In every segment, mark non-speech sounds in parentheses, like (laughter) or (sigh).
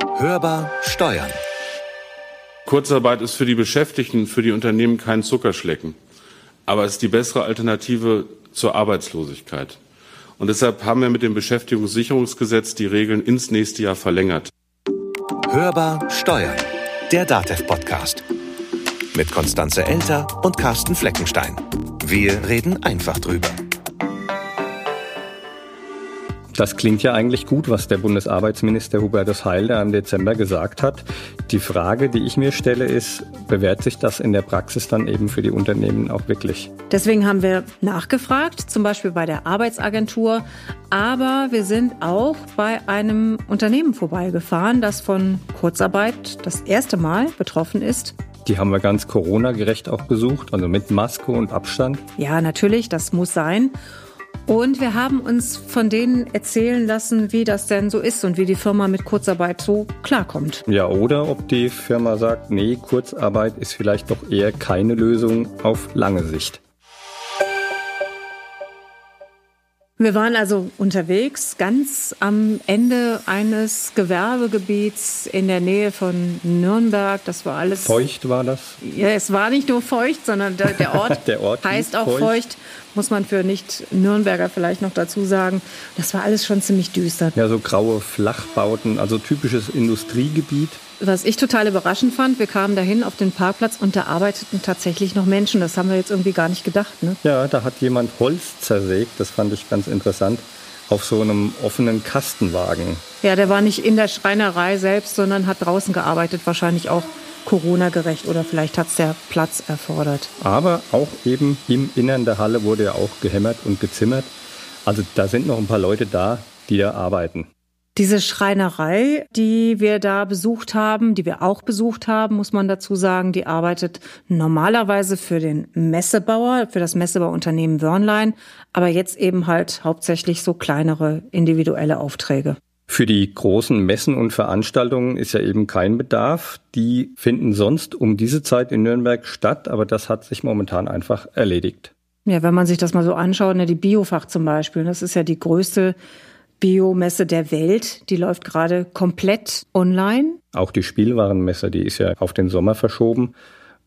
Hörbar Steuern. Kurzarbeit ist für die Beschäftigten, für die Unternehmen kein Zuckerschlecken. Aber es ist die bessere Alternative zur Arbeitslosigkeit. Und deshalb haben wir mit dem Beschäftigungssicherungsgesetz die Regeln ins nächste Jahr verlängert. Hörbar Steuern. Der DATEV-Podcast. Mit Konstanze Elter und Carsten Fleckenstein. Wir reden einfach drüber. Das klingt ja eigentlich gut, was der Bundesarbeitsminister Hubertus Heil da im Dezember gesagt hat. Die Frage, die ich mir stelle, ist, bewährt sich das in der Praxis dann eben für die Unternehmen auch wirklich? Deswegen haben wir nachgefragt, zum Beispiel bei der Arbeitsagentur. Aber wir sind auch bei einem Unternehmen vorbeigefahren, das von Kurzarbeit das erste Mal betroffen ist. Die haben wir ganz Corona-gerecht auch besucht, also mit Maske und Abstand. Ja, natürlich, das muss sein. Und wir haben uns von denen erzählen lassen, wie das denn so ist und wie die Firma mit Kurzarbeit so klarkommt. Ja, oder ob die Firma sagt, nee, Kurzarbeit ist vielleicht doch eher keine Lösung auf lange Sicht. Wir waren also unterwegs, ganz am Ende eines Gewerbegebiets in der Nähe von Nürnberg. Das war alles. Feucht war das? Ja, es war nicht nur feucht, sondern der, (laughs) Ort, der Ort heißt auch feucht. feucht. Muss man für Nicht-Nürnberger vielleicht noch dazu sagen. Das war alles schon ziemlich düster. Ja, so graue Flachbauten, also typisches Industriegebiet. Was ich total überraschend fand, wir kamen dahin auf den Parkplatz und da arbeiteten tatsächlich noch Menschen. Das haben wir jetzt irgendwie gar nicht gedacht. Ne? Ja, da hat jemand Holz zersägt, das fand ich ganz interessant, auf so einem offenen Kastenwagen. Ja, der war nicht in der Schreinerei selbst, sondern hat draußen gearbeitet, wahrscheinlich auch Corona-gerecht oder vielleicht hat es der Platz erfordert. Aber auch eben im Innern der Halle wurde ja auch gehämmert und gezimmert. Also da sind noch ein paar Leute da, die da arbeiten. Diese Schreinerei, die wir da besucht haben, die wir auch besucht haben, muss man dazu sagen, die arbeitet normalerweise für den Messebauer, für das Messebauunternehmen Wörnlein, aber jetzt eben halt hauptsächlich so kleinere individuelle Aufträge. Für die großen Messen und Veranstaltungen ist ja eben kein Bedarf. Die finden sonst um diese Zeit in Nürnberg statt, aber das hat sich momentan einfach erledigt. Ja, wenn man sich das mal so anschaut, ne, die Biofach zum Beispiel, das ist ja die größte Biomesse der Welt. Die läuft gerade komplett online. Auch die Spielwarenmesse, die ist ja auf den Sommer verschoben.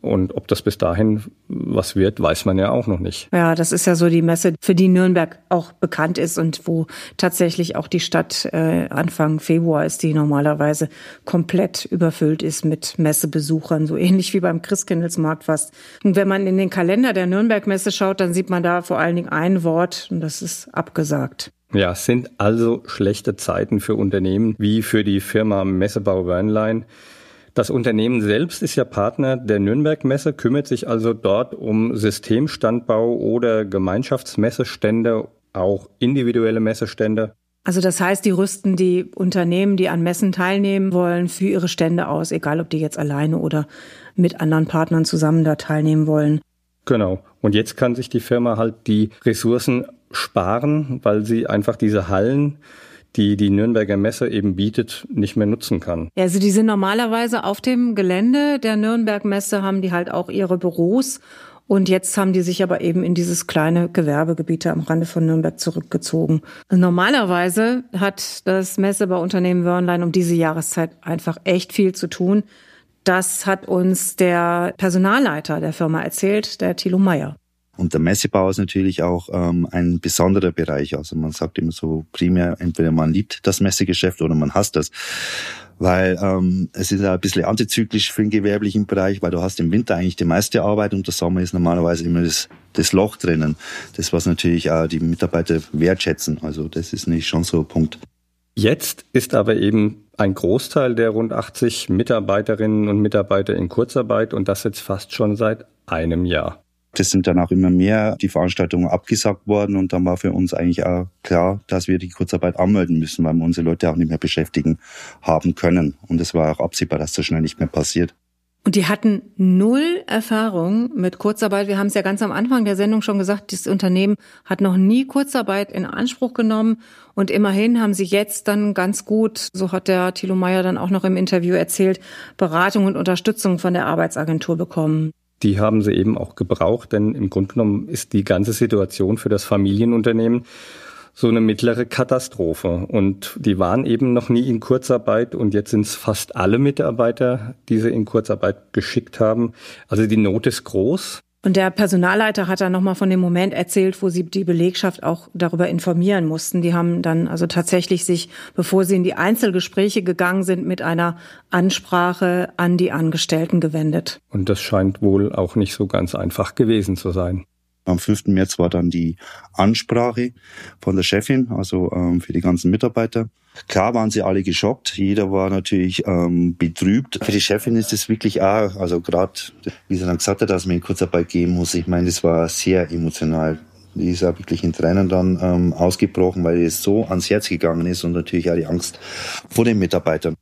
Und ob das bis dahin was wird, weiß man ja auch noch nicht. Ja, das ist ja so die Messe, für die Nürnberg auch bekannt ist und wo tatsächlich auch die Stadt äh, Anfang Februar ist, die normalerweise komplett überfüllt ist mit Messebesuchern, so ähnlich wie beim Christkindlesmarkt fast. Und wenn man in den Kalender der Nürnberg-Messe schaut, dann sieht man da vor allen Dingen ein Wort und das ist abgesagt. Ja, es sind also schlechte Zeiten für Unternehmen wie für die Firma Messebau Wernlein. Das Unternehmen selbst ist ja Partner der Nürnberg-Messe, kümmert sich also dort um Systemstandbau oder Gemeinschaftsmessestände, auch individuelle Messestände. Also das heißt, die rüsten die Unternehmen, die an Messen teilnehmen wollen, für ihre Stände aus, egal ob die jetzt alleine oder mit anderen Partnern zusammen da teilnehmen wollen. Genau. Und jetzt kann sich die Firma halt die Ressourcen sparen, weil sie einfach diese Hallen die die Nürnberger Messe eben bietet, nicht mehr nutzen kann. Ja, also die sind normalerweise auf dem Gelände der Nürnberg Messe, haben die halt auch ihre Büros. Und jetzt haben die sich aber eben in dieses kleine Gewerbegebiet am Rande von Nürnberg zurückgezogen. Normalerweise hat das Messebauunternehmen Wörnlein um diese Jahreszeit einfach echt viel zu tun. Das hat uns der Personalleiter der Firma erzählt, der Thilo Meyer. Und der Messebau ist natürlich auch ähm, ein besonderer Bereich. Also man sagt immer so primär, entweder man liebt das Messegeschäft oder man hasst es. Weil ähm, es ist ein bisschen antizyklisch für den gewerblichen Bereich, weil du hast im Winter eigentlich die meiste Arbeit und der Sommer ist normalerweise immer das, das Loch drinnen. Das, was natürlich auch die Mitarbeiter wertschätzen. Also das ist nicht schon so ein Punkt. Jetzt ist aber eben ein Großteil der rund 80 Mitarbeiterinnen und Mitarbeiter in Kurzarbeit und das jetzt fast schon seit einem Jahr. Das sind dann auch immer mehr die Veranstaltungen abgesagt worden und dann war für uns eigentlich auch klar, dass wir die Kurzarbeit anmelden müssen, weil wir unsere Leute auch nicht mehr beschäftigen haben können. Und es war auch absehbar, dass das schnell nicht mehr passiert. Und die hatten null Erfahrung mit Kurzarbeit. Wir haben es ja ganz am Anfang der Sendung schon gesagt, das Unternehmen hat noch nie Kurzarbeit in Anspruch genommen. Und immerhin haben sie jetzt dann ganz gut, so hat der Thilo Meyer dann auch noch im Interview erzählt, Beratung und Unterstützung von der Arbeitsagentur bekommen. Die haben sie eben auch gebraucht, denn im Grunde genommen ist die ganze Situation für das Familienunternehmen so eine mittlere Katastrophe. Und die waren eben noch nie in Kurzarbeit und jetzt sind es fast alle Mitarbeiter, die sie in Kurzarbeit geschickt haben. Also die Not ist groß. Und der Personalleiter hat dann nochmal von dem Moment erzählt, wo sie die Belegschaft auch darüber informieren mussten. Die haben dann also tatsächlich sich, bevor sie in die Einzelgespräche gegangen sind, mit einer Ansprache an die Angestellten gewendet. Und das scheint wohl auch nicht so ganz einfach gewesen zu sein. Am 5. März war dann die Ansprache von der Chefin, also ähm, für die ganzen Mitarbeiter. Klar waren sie alle geschockt. Jeder war natürlich ähm, betrübt. Für die Chefin ist es wirklich auch, also gerade, wie sie dann gesagt hat, dass man in Kurzarbeit gehen muss. Ich meine, das war sehr emotional. Die ist auch wirklich in Tränen dann ähm, ausgebrochen, weil es so ans Herz gegangen ist und natürlich auch die Angst vor den Mitarbeitern.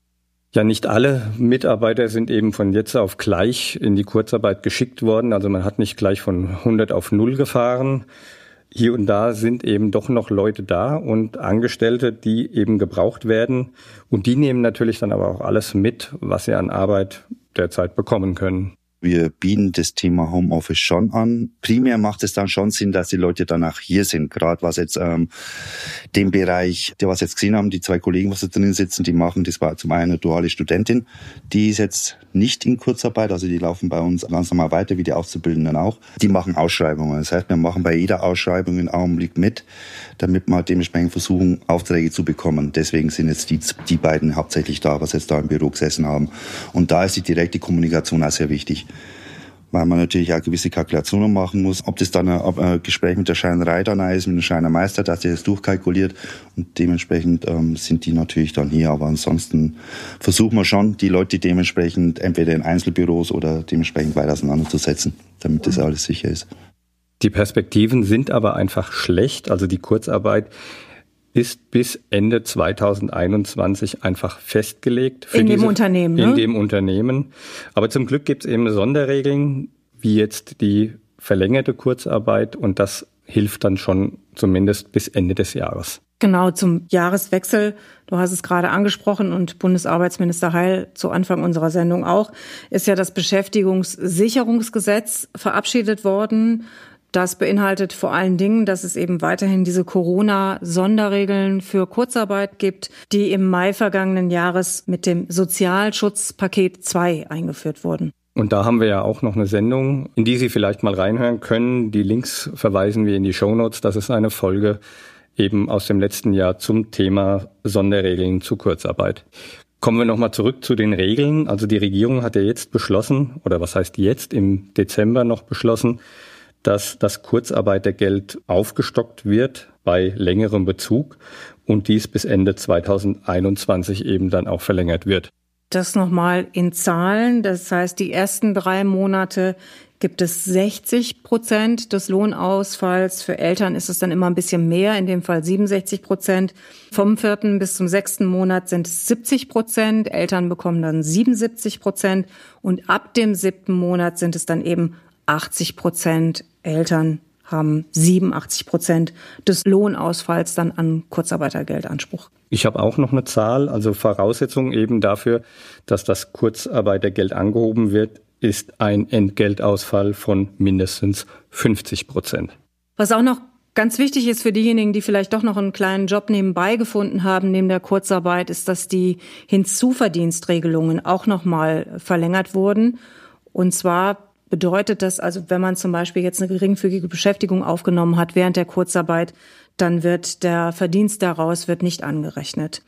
Ja, nicht alle Mitarbeiter sind eben von jetzt auf gleich in die Kurzarbeit geschickt worden. Also man hat nicht gleich von 100 auf 0 gefahren. Hier und da sind eben doch noch Leute da und Angestellte, die eben gebraucht werden. Und die nehmen natürlich dann aber auch alles mit, was sie an Arbeit derzeit bekommen können. Wir bieten das Thema Homeoffice schon an. Primär macht es dann schon Sinn, dass die Leute danach hier sind. Gerade was jetzt ähm, den Bereich, der was jetzt gesehen haben, die zwei Kollegen, was da drin sitzen, die machen, das war zum einen eine duale Studentin, die ist jetzt nicht in Kurzarbeit, also die laufen bei uns ganz normal weiter, wie die Auszubildenden auch. Die machen Ausschreibungen. Das heißt, wir machen bei jeder Ausschreibung einen Augenblick mit, damit wir dementsprechend versuchen, Aufträge zu bekommen. Deswegen sind jetzt die, die beiden hauptsächlich da, was jetzt da im Büro gesessen haben. Und da ist die direkte Kommunikation auch sehr wichtig weil man natürlich auch gewisse Kalkulationen machen muss. Ob das dann ein, ein Gespräch mit der Schreinerei dann ist, mit dem Schreinermeister, dass der das durchkalkuliert und dementsprechend ähm, sind die natürlich dann hier. Aber ansonsten versuchen wir schon, die Leute dementsprechend entweder in Einzelbüros oder dementsprechend weit auseinanderzusetzen, damit das alles sicher ist. Die Perspektiven sind aber einfach schlecht. Also die Kurzarbeit ist bis Ende 2021 einfach festgelegt. in diese, dem Unternehmen. Ne? In dem Unternehmen. Aber zum Glück gibt es eben Sonderregeln, wie jetzt die verlängerte Kurzarbeit und das hilft dann schon zumindest bis Ende des Jahres. Genau, zum Jahreswechsel, du hast es gerade angesprochen und Bundesarbeitsminister Heil zu Anfang unserer Sendung auch, ist ja das Beschäftigungssicherungsgesetz verabschiedet worden. Das beinhaltet vor allen Dingen, dass es eben weiterhin diese Corona-Sonderregeln für Kurzarbeit gibt, die im Mai vergangenen Jahres mit dem Sozialschutzpaket 2 eingeführt wurden. Und da haben wir ja auch noch eine Sendung, in die Sie vielleicht mal reinhören können. Die Links verweisen wir in die Show Notes. Das ist eine Folge eben aus dem letzten Jahr zum Thema Sonderregeln zu Kurzarbeit. Kommen wir nochmal zurück zu den Regeln. Also die Regierung hat ja jetzt beschlossen, oder was heißt jetzt, im Dezember noch beschlossen, dass das Kurzarbeitergeld aufgestockt wird bei längerem Bezug und dies bis Ende 2021 eben dann auch verlängert wird. Das nochmal in Zahlen. Das heißt, die ersten drei Monate gibt es 60 Prozent des Lohnausfalls. Für Eltern ist es dann immer ein bisschen mehr, in dem Fall 67 Prozent. Vom vierten bis zum sechsten Monat sind es 70 Prozent. Eltern bekommen dann 77 Prozent. Und ab dem siebten Monat sind es dann eben 80 Prozent Eltern haben 87 Prozent des Lohnausfalls dann an Kurzarbeitergeldanspruch. Ich habe auch noch eine Zahl, also Voraussetzung eben dafür, dass das Kurzarbeitergeld angehoben wird, ist ein Entgeltausfall von mindestens 50 Prozent. Was auch noch ganz wichtig ist für diejenigen, die vielleicht doch noch einen kleinen Job nebenbei gefunden haben, neben der Kurzarbeit, ist, dass die Hinzuverdienstregelungen auch noch mal verlängert wurden. Und zwar bedeutet das also, wenn man zum Beispiel jetzt eine geringfügige Beschäftigung aufgenommen hat während der Kurzarbeit, dann wird der Verdienst daraus wird nicht angerechnet.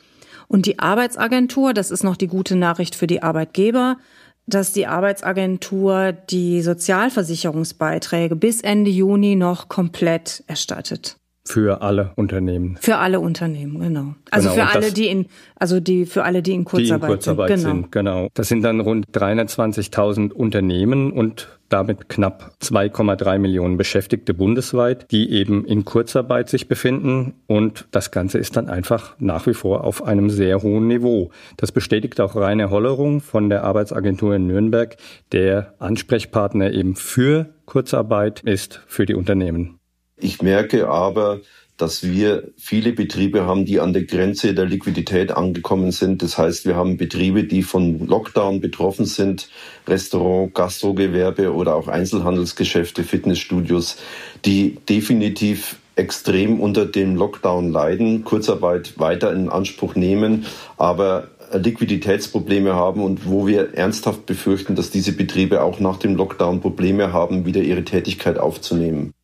Und die Arbeitsagentur, das ist noch die gute Nachricht für die Arbeitgeber, dass die Arbeitsagentur die Sozialversicherungsbeiträge bis Ende Juni noch komplett erstattet. Für alle Unternehmen. Für alle Unternehmen, genau. Also genau, für alle, die in, also die für alle, die in Kurzarbeit, die in Kurzarbeit sind. Genau. sind. Genau. Das sind dann rund 320.000 Unternehmen und damit knapp 2,3 Millionen Beschäftigte bundesweit, die eben in Kurzarbeit sich befinden. Und das Ganze ist dann einfach nach wie vor auf einem sehr hohen Niveau. Das bestätigt auch Rainer Hollerung von der Arbeitsagentur in Nürnberg, der Ansprechpartner eben für Kurzarbeit ist für die Unternehmen. Ich merke aber, dass wir viele Betriebe haben, die an der Grenze der Liquidität angekommen sind. Das heißt, wir haben Betriebe, die von Lockdown betroffen sind, Restaurant, Gastrogewerbe oder auch Einzelhandelsgeschäfte, Fitnessstudios, die definitiv extrem unter dem Lockdown leiden, Kurzarbeit weiter in Anspruch nehmen, aber Liquiditätsprobleme haben und wo wir ernsthaft befürchten, dass diese Betriebe auch nach dem Lockdown Probleme haben, wieder ihre Tätigkeit aufzunehmen.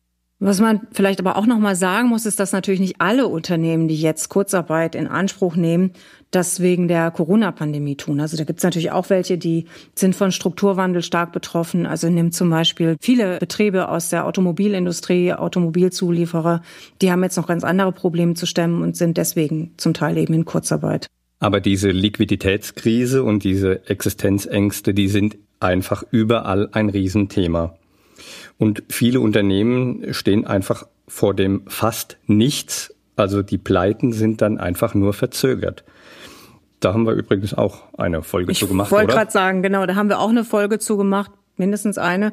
Was man vielleicht aber auch noch mal sagen muss, ist, dass natürlich nicht alle Unternehmen, die jetzt Kurzarbeit in Anspruch nehmen, das wegen der Corona-Pandemie tun. Also da gibt es natürlich auch welche, die sind von Strukturwandel stark betroffen. Also nimmt zum Beispiel viele Betriebe aus der Automobilindustrie, Automobilzulieferer, die haben jetzt noch ganz andere Probleme zu stemmen und sind deswegen zum Teil eben in Kurzarbeit. Aber diese Liquiditätskrise und diese Existenzängste, die sind einfach überall ein Riesenthema. Und viele Unternehmen stehen einfach vor dem fast nichts. Also die Pleiten sind dann einfach nur verzögert. Da haben wir übrigens auch eine Folge ich zu gemacht. Ich wollte gerade sagen, genau, da haben wir auch eine Folge zu gemacht, mindestens eine.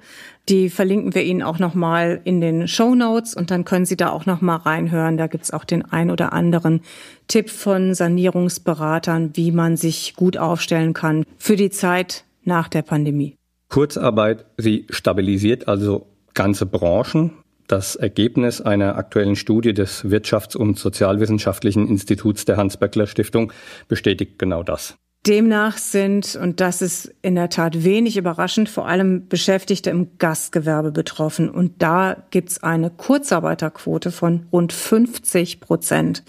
Die verlinken wir Ihnen auch nochmal in den Show Notes und dann können Sie da auch nochmal reinhören. Da gibt's auch den ein oder anderen Tipp von Sanierungsberatern, wie man sich gut aufstellen kann für die Zeit nach der Pandemie. Kurzarbeit, sie stabilisiert also ganze Branchen. Das Ergebnis einer aktuellen Studie des Wirtschafts- und Sozialwissenschaftlichen Instituts der Hans-Böckler-Stiftung bestätigt genau das. Demnach sind, und das ist in der Tat wenig überraschend, vor allem Beschäftigte im Gastgewerbe betroffen. Und da gibt's eine Kurzarbeiterquote von rund 50 Prozent.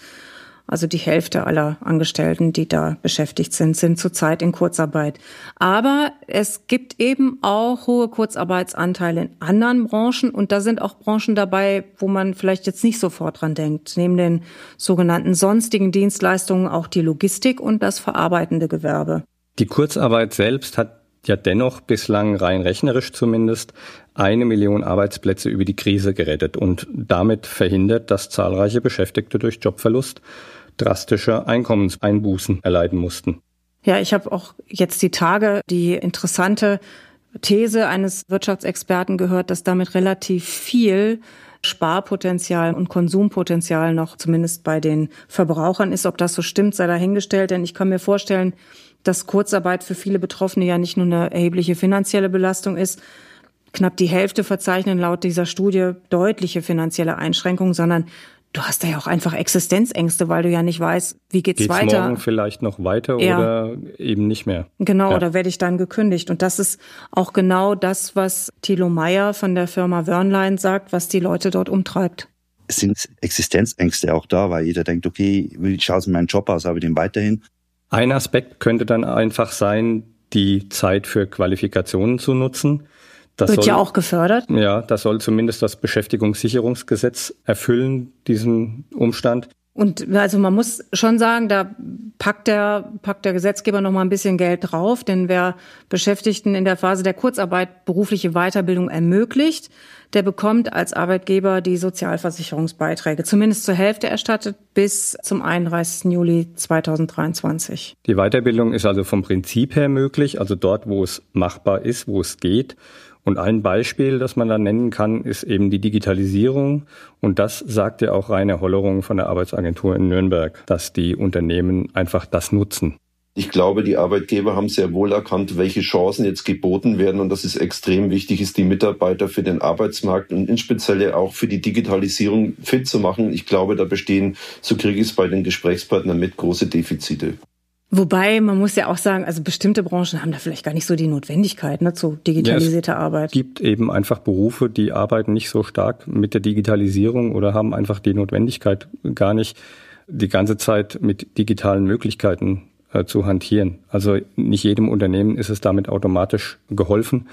Also die Hälfte aller Angestellten, die da beschäftigt sind, sind zurzeit in Kurzarbeit. Aber es gibt eben auch hohe Kurzarbeitsanteile in anderen Branchen und da sind auch Branchen dabei, wo man vielleicht jetzt nicht sofort dran denkt. Neben den sogenannten sonstigen Dienstleistungen auch die Logistik und das verarbeitende Gewerbe. Die Kurzarbeit selbst hat ja dennoch bislang rein rechnerisch zumindest eine Million Arbeitsplätze über die Krise gerettet und damit verhindert, dass zahlreiche Beschäftigte durch Jobverlust drastische Einkommenseinbußen erleiden mussten. Ja, ich habe auch jetzt die Tage die interessante These eines Wirtschaftsexperten gehört, dass damit relativ viel Sparpotenzial und Konsumpotenzial noch zumindest bei den Verbrauchern ist. Ob das so stimmt, sei dahingestellt, denn ich kann mir vorstellen, dass Kurzarbeit für viele Betroffene ja nicht nur eine erhebliche finanzielle Belastung ist. Knapp die Hälfte verzeichnen laut dieser Studie deutliche finanzielle Einschränkungen, sondern du hast da ja auch einfach Existenzängste, weil du ja nicht weißt, wie geht's, geht's weiter. morgen vielleicht noch weiter ja. oder eben nicht mehr. Genau, ja. oder werde ich dann gekündigt? Und das ist auch genau das, was Thilo Meyer von der Firma Wörnlein sagt, was die Leute dort umtreibt. Es sind Existenzängste auch da, weil jeder denkt, okay, wie schaut mein Job aus, habe ich den weiterhin? Ein Aspekt könnte dann einfach sein, die Zeit für Qualifikationen zu nutzen. Das Wird soll, ja auch gefördert. Ja, das soll zumindest das Beschäftigungssicherungsgesetz erfüllen, diesen Umstand. Und also man muss schon sagen, da packt der, packt der Gesetzgeber noch mal ein bisschen Geld drauf, denn wer Beschäftigten in der Phase der Kurzarbeit berufliche Weiterbildung ermöglicht, der bekommt als Arbeitgeber die Sozialversicherungsbeiträge zumindest zur Hälfte erstattet bis zum 31. Juli 2023. Die Weiterbildung ist also vom Prinzip her möglich, also dort, wo es machbar ist, wo es geht. Und ein Beispiel, das man da nennen kann, ist eben die Digitalisierung. Und das sagt ja auch Rainer Hollerung von der Arbeitsagentur in Nürnberg, dass die Unternehmen einfach das nutzen. Ich glaube, die Arbeitgeber haben sehr wohl erkannt, welche Chancen jetzt geboten werden und dass es extrem wichtig ist, die Mitarbeiter für den Arbeitsmarkt und insbesondere auch für die Digitalisierung fit zu machen. Ich glaube, da bestehen, so kriege ich es bei den Gesprächspartnern mit, große Defizite. Wobei, man muss ja auch sagen, also bestimmte Branchen haben da vielleicht gar nicht so die Notwendigkeit ne, zu digitalisierter ja, Arbeit. Es gibt eben einfach Berufe, die arbeiten nicht so stark mit der Digitalisierung oder haben einfach die Notwendigkeit gar nicht die ganze Zeit mit digitalen Möglichkeiten äh, zu hantieren. Also nicht jedem Unternehmen ist es damit automatisch geholfen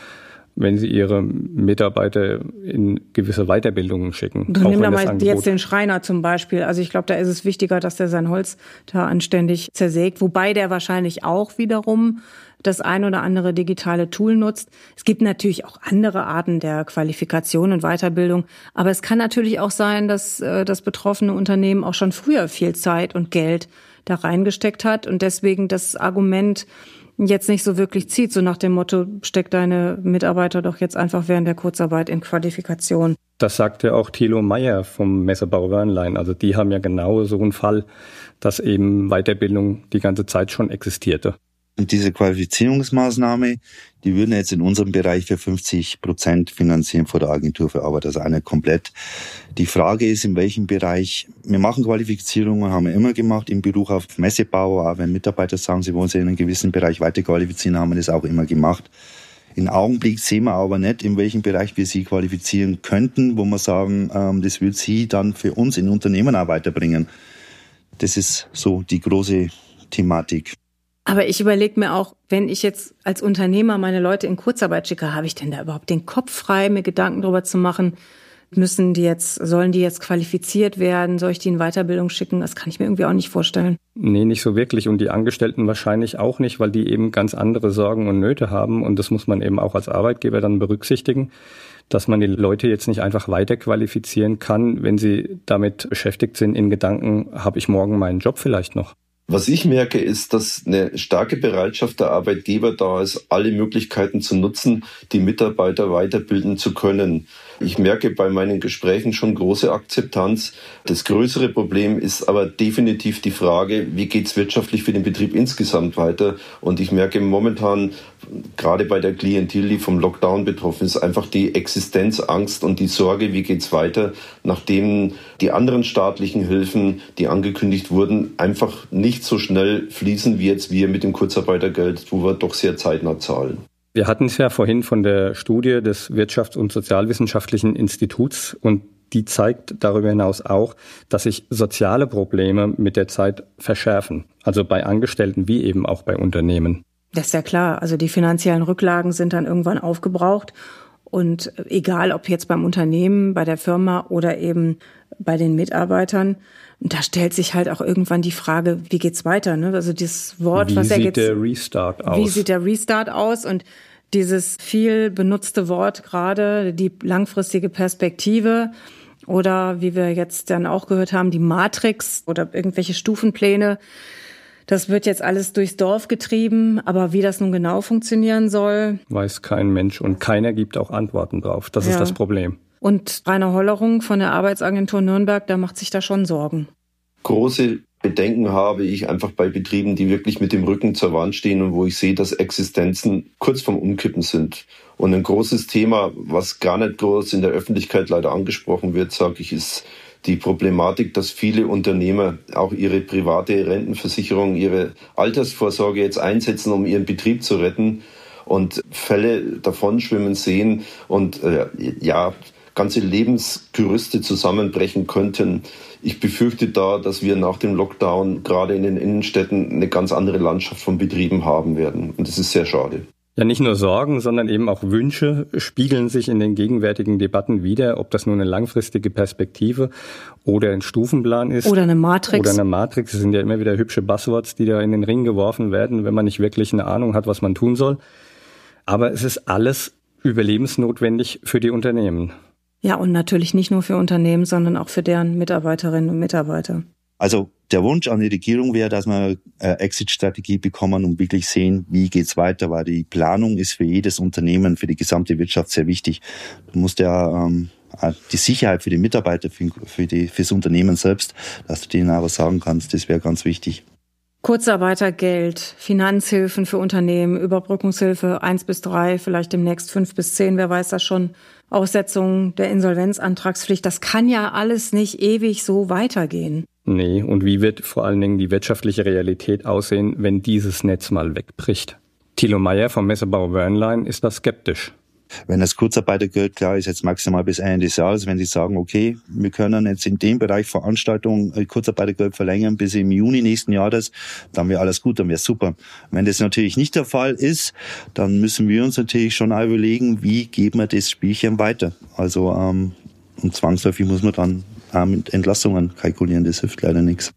wenn sie ihre Mitarbeiter in gewisse Weiterbildungen schicken. Du nimm da mal jetzt den Schreiner zum Beispiel. Also ich glaube, da ist es wichtiger, dass der sein Holz da anständig zersägt, wobei der wahrscheinlich auch wiederum das ein oder andere digitale Tool nutzt. Es gibt natürlich auch andere Arten der Qualifikation und Weiterbildung, aber es kann natürlich auch sein, dass äh, das betroffene Unternehmen auch schon früher viel Zeit und Geld da reingesteckt hat und deswegen das Argument, jetzt nicht so wirklich zieht, so nach dem Motto, steck deine Mitarbeiter doch jetzt einfach während der Kurzarbeit in Qualifikation. Das sagte auch Thilo Meyer vom Messebau Wörnlein. Also die haben ja genau so einen Fall, dass eben Weiterbildung die ganze Zeit schon existierte. Und diese Qualifizierungsmaßnahme, die würden jetzt in unserem Bereich für 50 Prozent finanzieren vor der Agentur für Arbeit, also eine komplett. Die Frage ist, in welchem Bereich, wir machen Qualifizierungen, haben wir immer gemacht, im Beruf auf Messebau, auch wenn Mitarbeiter sagen, sie wollen sich in einem gewissen Bereich weiter qualifizieren, haben wir das auch immer gemacht. Im Augenblick sehen wir aber nicht, in welchem Bereich wir sie qualifizieren könnten, wo wir sagen, ähm, das wird sie dann für uns in Unternehmen auch weiterbringen. Das ist so die große Thematik. Aber ich überlege mir auch, wenn ich jetzt als Unternehmer meine Leute in Kurzarbeit schicke, habe ich denn da überhaupt den Kopf frei, mir Gedanken darüber zu machen, müssen die jetzt, sollen die jetzt qualifiziert werden? Soll ich die in Weiterbildung schicken? Das kann ich mir irgendwie auch nicht vorstellen. Nee, nicht so wirklich. Und die Angestellten wahrscheinlich auch nicht, weil die eben ganz andere Sorgen und Nöte haben. Und das muss man eben auch als Arbeitgeber dann berücksichtigen, dass man die Leute jetzt nicht einfach weiterqualifizieren kann, wenn sie damit beschäftigt sind in Gedanken, habe ich morgen meinen Job vielleicht noch. Was ich merke, ist, dass eine starke Bereitschaft der Arbeitgeber da ist, alle Möglichkeiten zu nutzen, die Mitarbeiter weiterbilden zu können. Ich merke bei meinen Gesprächen schon große Akzeptanz. Das größere Problem ist aber definitiv die Frage, wie geht es wirtschaftlich für den Betrieb insgesamt weiter? Und ich merke momentan, gerade bei der Klientel, die vom Lockdown betroffen ist, einfach die Existenzangst und die Sorge, wie geht es weiter, nachdem die anderen staatlichen Hilfen, die angekündigt wurden, einfach nicht so schnell fließen wie jetzt wir mit dem Kurzarbeitergeld, wo wir doch sehr zeitnah zahlen. Wir hatten es ja vorhin von der Studie des Wirtschafts- und Sozialwissenschaftlichen Instituts und die zeigt darüber hinaus auch, dass sich soziale Probleme mit der Zeit verschärfen. Also bei Angestellten wie eben auch bei Unternehmen. Das ist ja klar. Also die finanziellen Rücklagen sind dann irgendwann aufgebraucht. Und egal, ob jetzt beim Unternehmen, bei der Firma oder eben bei den Mitarbeitern, da stellt sich halt auch irgendwann die Frage, wie geht's weiter? Ne? Also dieses Wort, wie was er jetzt, Wie sieht der Restart aus? Wie sieht der Restart aus? Und dieses viel benutzte Wort gerade, die langfristige Perspektive oder wie wir jetzt dann auch gehört haben, die Matrix oder irgendwelche Stufenpläne. Das wird jetzt alles durchs Dorf getrieben, aber wie das nun genau funktionieren soll, weiß kein Mensch und keiner gibt auch Antworten drauf. Das ja. ist das Problem. Und Rainer Hollerung von der Arbeitsagentur Nürnberg, der macht sich da schon Sorgen. Große Bedenken habe ich einfach bei Betrieben, die wirklich mit dem Rücken zur Wand stehen und wo ich sehe, dass Existenzen kurz vorm Umkippen sind. Und ein großes Thema, was gar nicht groß in der Öffentlichkeit leider angesprochen wird, sage ich, ist die Problematik, dass viele Unternehmer auch ihre private Rentenversicherung, ihre Altersvorsorge jetzt einsetzen, um ihren Betrieb zu retten und Fälle davon schwimmen sehen und äh, ja, ganze Lebensgerüste zusammenbrechen könnten. Ich befürchte da, dass wir nach dem Lockdown gerade in den Innenstädten eine ganz andere Landschaft von Betrieben haben werden. Und das ist sehr schade. Ja, nicht nur Sorgen, sondern eben auch Wünsche spiegeln sich in den gegenwärtigen Debatten wieder, ob das nun eine langfristige Perspektive oder ein Stufenplan ist. Oder eine Matrix. Oder eine Matrix. Das sind ja immer wieder hübsche Buzzwords, die da in den Ring geworfen werden, wenn man nicht wirklich eine Ahnung hat, was man tun soll. Aber es ist alles überlebensnotwendig für die Unternehmen. Ja, und natürlich nicht nur für Unternehmen, sondern auch für deren Mitarbeiterinnen und Mitarbeiter. Also der Wunsch an die Regierung wäre, dass wir eine Exit-Strategie bekommen und wirklich sehen, wie geht's weiter, weil die Planung ist für jedes Unternehmen, für die gesamte Wirtschaft sehr wichtig. Du musst ja ähm, die Sicherheit für die Mitarbeiter, für, für die, fürs Unternehmen selbst, dass du denen aber sagen kannst, das wäre ganz wichtig. Kurzarbeitergeld, Finanzhilfen für Unternehmen, Überbrückungshilfe eins bis drei, vielleicht demnächst fünf bis zehn, wer weiß das schon. Aussetzung der Insolvenzantragspflicht, das kann ja alles nicht ewig so weitergehen. Nee, und wie wird vor allen Dingen die wirtschaftliche Realität aussehen, wenn dieses Netz mal wegbricht? Thilo Meyer vom Messebau Wernlein ist da skeptisch. Wenn das Kurzarbeitergeld klar ist, jetzt maximal bis Ende des Jahres, wenn Sie sagen, okay, wir können jetzt in dem Bereich Veranstaltungen äh, Kurzarbeitergeld verlängern bis im Juni nächsten Jahres, dann wäre alles gut, dann wäre super. Wenn das natürlich nicht der Fall ist, dann müssen wir uns natürlich schon überlegen, wie geben wir das Spielchen weiter. Also ähm, und zwangsläufig muss man dann mit Entlassungen kalkulieren, das hilft leider nichts.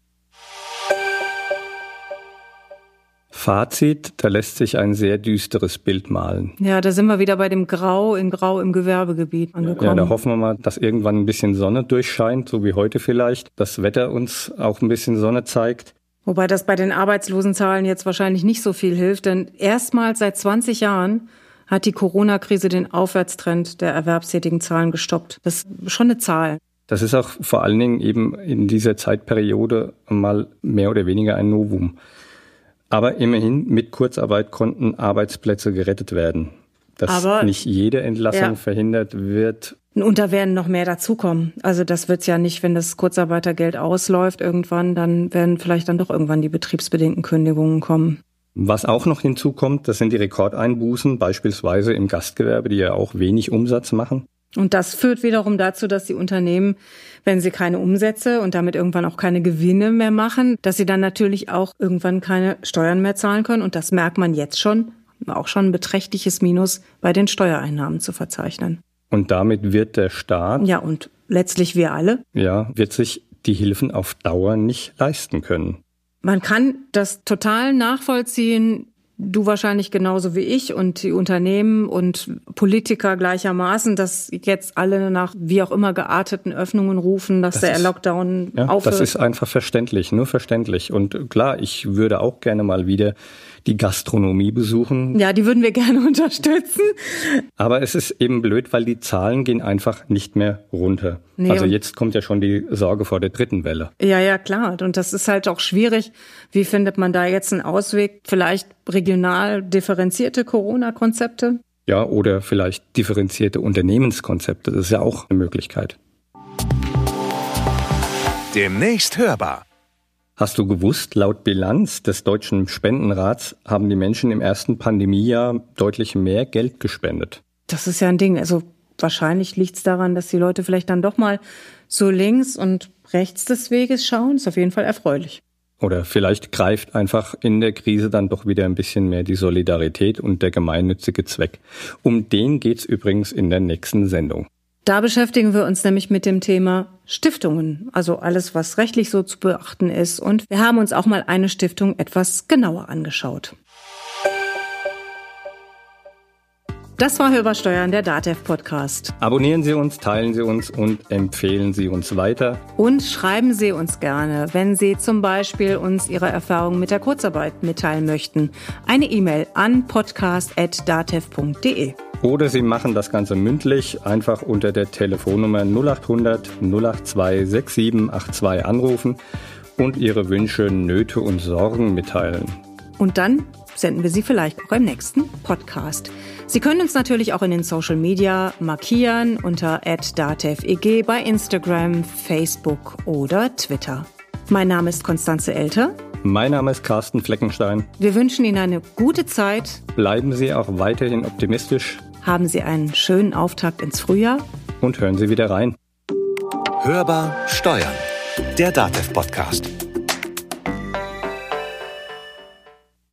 Fazit, da lässt sich ein sehr düsteres Bild malen. Ja, da sind wir wieder bei dem Grau in Grau im Gewerbegebiet angekommen. Ja, da hoffen wir mal, dass irgendwann ein bisschen Sonne durchscheint, so wie heute vielleicht. Das Wetter uns auch ein bisschen Sonne zeigt. Wobei das bei den Arbeitslosenzahlen jetzt wahrscheinlich nicht so viel hilft, denn erstmals seit 20 Jahren hat die Corona-Krise den Aufwärtstrend der erwerbstätigen Zahlen gestoppt. Das ist schon eine Zahl. Das ist auch vor allen Dingen eben in dieser Zeitperiode mal mehr oder weniger ein Novum. Aber immerhin mit Kurzarbeit konnten Arbeitsplätze gerettet werden. Dass Aber, nicht jede Entlassung ja. verhindert wird. Und da werden noch mehr dazukommen. Also das wird's ja nicht, wenn das Kurzarbeitergeld ausläuft irgendwann, dann werden vielleicht dann doch irgendwann die betriebsbedingten Kündigungen kommen. Was auch noch hinzukommt, das sind die Rekordeinbußen, beispielsweise im Gastgewerbe, die ja auch wenig Umsatz machen. Und das führt wiederum dazu, dass die Unternehmen, wenn sie keine Umsätze und damit irgendwann auch keine Gewinne mehr machen, dass sie dann natürlich auch irgendwann keine Steuern mehr zahlen können. Und das merkt man jetzt schon, auch schon ein beträchtliches Minus bei den Steuereinnahmen zu verzeichnen. Und damit wird der Staat. Ja, und letztlich wir alle. Ja, wird sich die Hilfen auf Dauer nicht leisten können. Man kann das total nachvollziehen, du wahrscheinlich genauso wie ich und die Unternehmen und Politiker gleichermaßen, dass jetzt alle nach wie auch immer gearteten Öffnungen rufen, dass das der ist, Lockdown ja, aufhört. Das ist einfach verständlich, nur verständlich. Und klar, ich würde auch gerne mal wieder die Gastronomie besuchen. Ja, die würden wir gerne (laughs) unterstützen. Aber es ist eben blöd, weil die Zahlen gehen einfach nicht mehr runter. Nee, also jetzt kommt ja schon die Sorge vor der dritten Welle. Ja, ja, klar. Und das ist halt auch schwierig. Wie findet man da jetzt einen Ausweg? Vielleicht regional differenzierte Corona-Konzepte? Ja, oder vielleicht differenzierte Unternehmenskonzepte. Das ist ja auch eine Möglichkeit. Demnächst hörbar. Hast du gewusst, laut Bilanz des Deutschen Spendenrats haben die Menschen im ersten Pandemiejahr deutlich mehr Geld gespendet? Das ist ja ein Ding. Also wahrscheinlich liegt es daran, dass die Leute vielleicht dann doch mal so links und rechts des Weges schauen. Ist auf jeden Fall erfreulich. Oder vielleicht greift einfach in der Krise dann doch wieder ein bisschen mehr die Solidarität und der gemeinnützige Zweck. Um den geht's übrigens in der nächsten Sendung. Da beschäftigen wir uns nämlich mit dem Thema Stiftungen, also alles, was rechtlich so zu beachten ist. Und wir haben uns auch mal eine Stiftung etwas genauer angeschaut. Das war Hörbarsteuern, der DATEV Podcast. Abonnieren Sie uns, teilen Sie uns und empfehlen Sie uns weiter. Und schreiben Sie uns gerne, wenn Sie zum Beispiel uns Ihre Erfahrungen mit der Kurzarbeit mitteilen möchten. Eine E-Mail an podcast.datev.de. Oder Sie machen das Ganze mündlich, einfach unter der Telefonnummer 0800 082 6782 anrufen und Ihre Wünsche, Nöte und Sorgen mitteilen. Und dann senden wir sie vielleicht auch im nächsten Podcast. Sie können uns natürlich auch in den Social Media markieren unter @dateveg bei Instagram, Facebook oder Twitter. Mein Name ist Konstanze Elter. Mein Name ist Carsten Fleckenstein. Wir wünschen Ihnen eine gute Zeit. Bleiben Sie auch weiterhin optimistisch. Haben Sie einen schönen Auftakt ins Frühjahr. Und hören Sie wieder rein. Hörbar Steuern. Der Datev Podcast.